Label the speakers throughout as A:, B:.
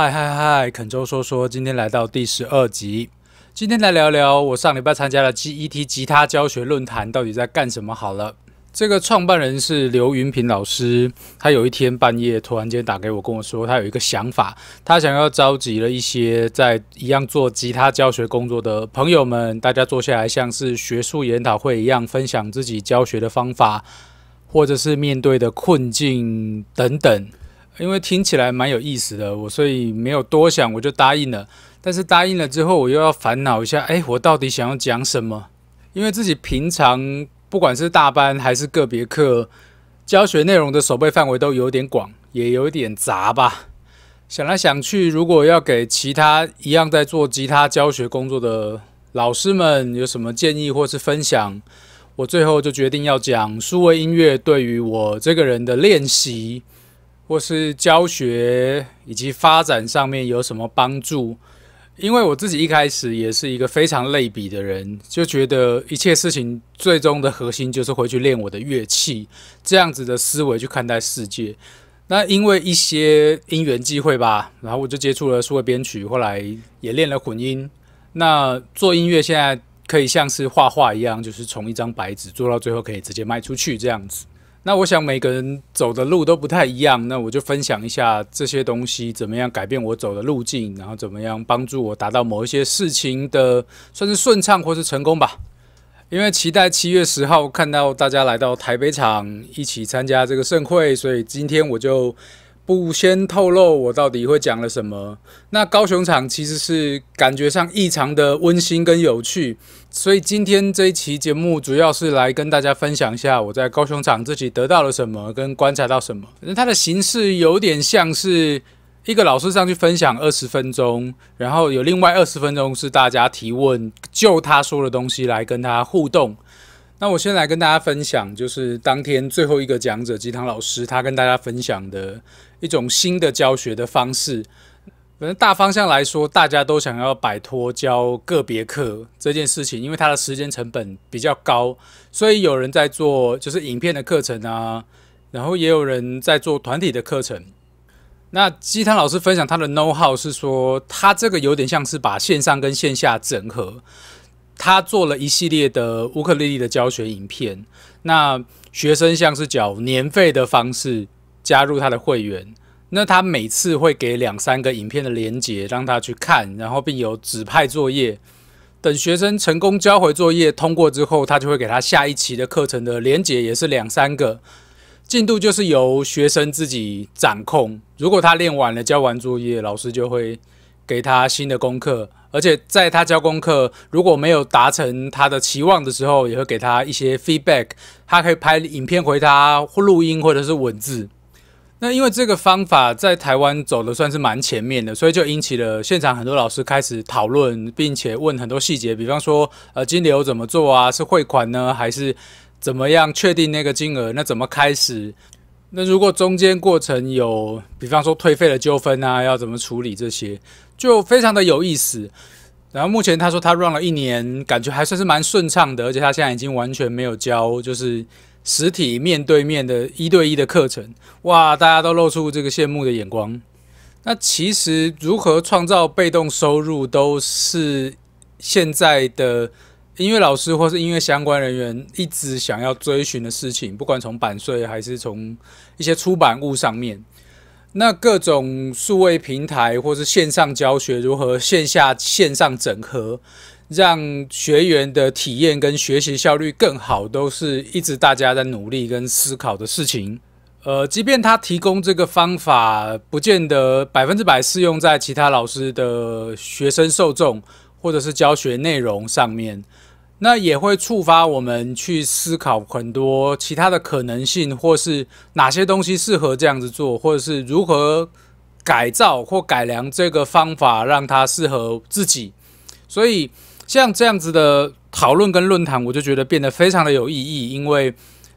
A: 嗨嗨嗨，肯周说说，今天来到第十二集，今天来聊聊我上礼拜参加了 GET 吉他教学论坛到底在干什么好了。这个创办人是刘云平老师，他有一天半夜突然间打给我，跟我说他有一个想法，他想要召集了一些在一样做吉他教学工作的朋友们，大家坐下来像是学术研讨会一样，分享自己教学的方法，或者是面对的困境等等。因为听起来蛮有意思的，我所以没有多想，我就答应了。但是答应了之后，我又要烦恼一下，哎，我到底想要讲什么？因为自己平常不管是大班还是个别课，教学内容的手背范围都有点广，也有点杂吧。想来想去，如果要给其他一样在做吉他教学工作的老师们有什么建议或是分享，我最后就决定要讲数位音乐对于我这个人的练习。或是教学以及发展上面有什么帮助？因为我自己一开始也是一个非常类比的人，就觉得一切事情最终的核心就是回去练我的乐器，这样子的思维去看待世界。那因为一些因缘际会吧，然后我就接触了数位编曲，后来也练了混音。那做音乐现在可以像是画画一样，就是从一张白纸做到最后可以直接卖出去这样子。那我想每个人走的路都不太一样，那我就分享一下这些东西怎么样改变我走的路径，然后怎么样帮助我达到某一些事情的算是顺畅或是成功吧。因为期待七月十号看到大家来到台北场一起参加这个盛会，所以今天我就。不先透露我到底会讲了什么。那高雄场其实是感觉上异常的温馨跟有趣，所以今天这一期节目主要是来跟大家分享一下我在高雄场自己得到了什么，跟观察到什么。那它的形式有点像是一个老师上去分享二十分钟，然后有另外二十分钟是大家提问，就他说的东西来跟他互动。那我先来跟大家分享，就是当天最后一个讲者吉堂老师，他跟大家分享的一种新的教学的方式。反正大方向来说，大家都想要摆脱教个别课这件事情，因为它的时间成本比较高，所以有人在做就是影片的课程啊，然后也有人在做团体的课程。那鸡汤老师分享他的 know how 是说，他这个有点像是把线上跟线下整合。他做了一系列的乌克丽丽的教学影片，那学生像是缴年费的方式加入他的会员，那他每次会给两三个影片的连接让他去看，然后并有指派作业，等学生成功交回作业通过之后，他就会给他下一期的课程的连接，也是两三个，进度就是由学生自己掌控。如果他练完了交完作业，老师就会给他新的功课。而且在他交功课如果没有达成他的期望的时候，也会给他一些 feedback，他可以拍影片回他，或录音或者是文字。那因为这个方法在台湾走的算是蛮前面的，所以就引起了现场很多老师开始讨论，并且问很多细节，比方说呃金流怎么做啊？是汇款呢，还是怎么样确定那个金额？那怎么开始？那如果中间过程有，比方说退费的纠纷啊，要怎么处理这些，就非常的有意思。然后目前他说他 run 了一年，感觉还算是蛮顺畅的，而且他现在已经完全没有教就是实体面对面的一对一的课程。哇，大家都露出这个羡慕的眼光。那其实如何创造被动收入，都是现在的。音乐老师或是音乐相关人员一直想要追寻的事情，不管从版税还是从一些出版物上面，那各种数位平台或是线上教学如何线下线上整合，让学员的体验跟学习效率更好，都是一直大家在努力跟思考的事情。呃，即便他提供这个方法，不见得百分之百适用在其他老师的学生受众或者是教学内容上面。那也会触发我们去思考很多其他的可能性，或是哪些东西适合这样子做，或者是如何改造或改良这个方法，让它适合自己。所以像这样子的讨论跟论坛，我就觉得变得非常的有意义，因为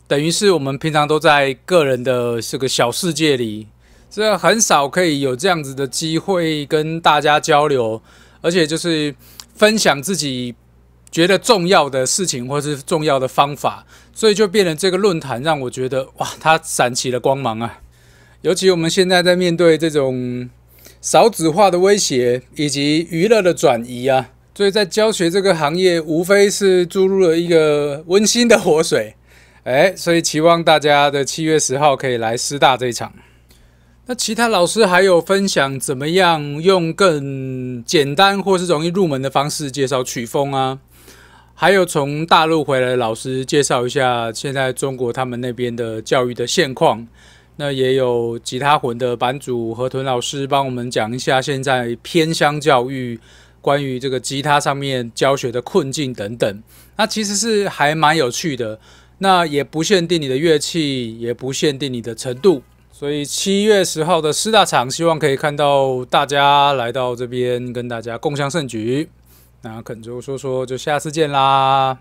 A: 等于是我们平常都在个人的这个小世界里，这很少可以有这样子的机会跟大家交流，而且就是分享自己。觉得重要的事情或是重要的方法，所以就变成这个论坛让我觉得哇，它闪起了光芒啊！尤其我们现在在面对这种少子化的威胁以及娱乐的转移啊。所以在教学这个行业，无非是注入了一个温馨的活水。哎，所以期望大家的七月十号可以来师大这一场。那其他老师还有分享怎么样用更简单或是容易入门的方式介绍曲风啊？还有从大陆回来的老师介绍一下现在中国他们那边的教育的现况。那也有吉他魂的版主何屯老师帮我们讲一下现在偏乡教育关于这个吉他上面教学的困境等等。那其实是还蛮有趣的。那也不限定你的乐器，也不限定你的程度。所以七月十号的师大场，希望可以看到大家来到这边，跟大家共享盛举。那肯州说说，就下次见啦。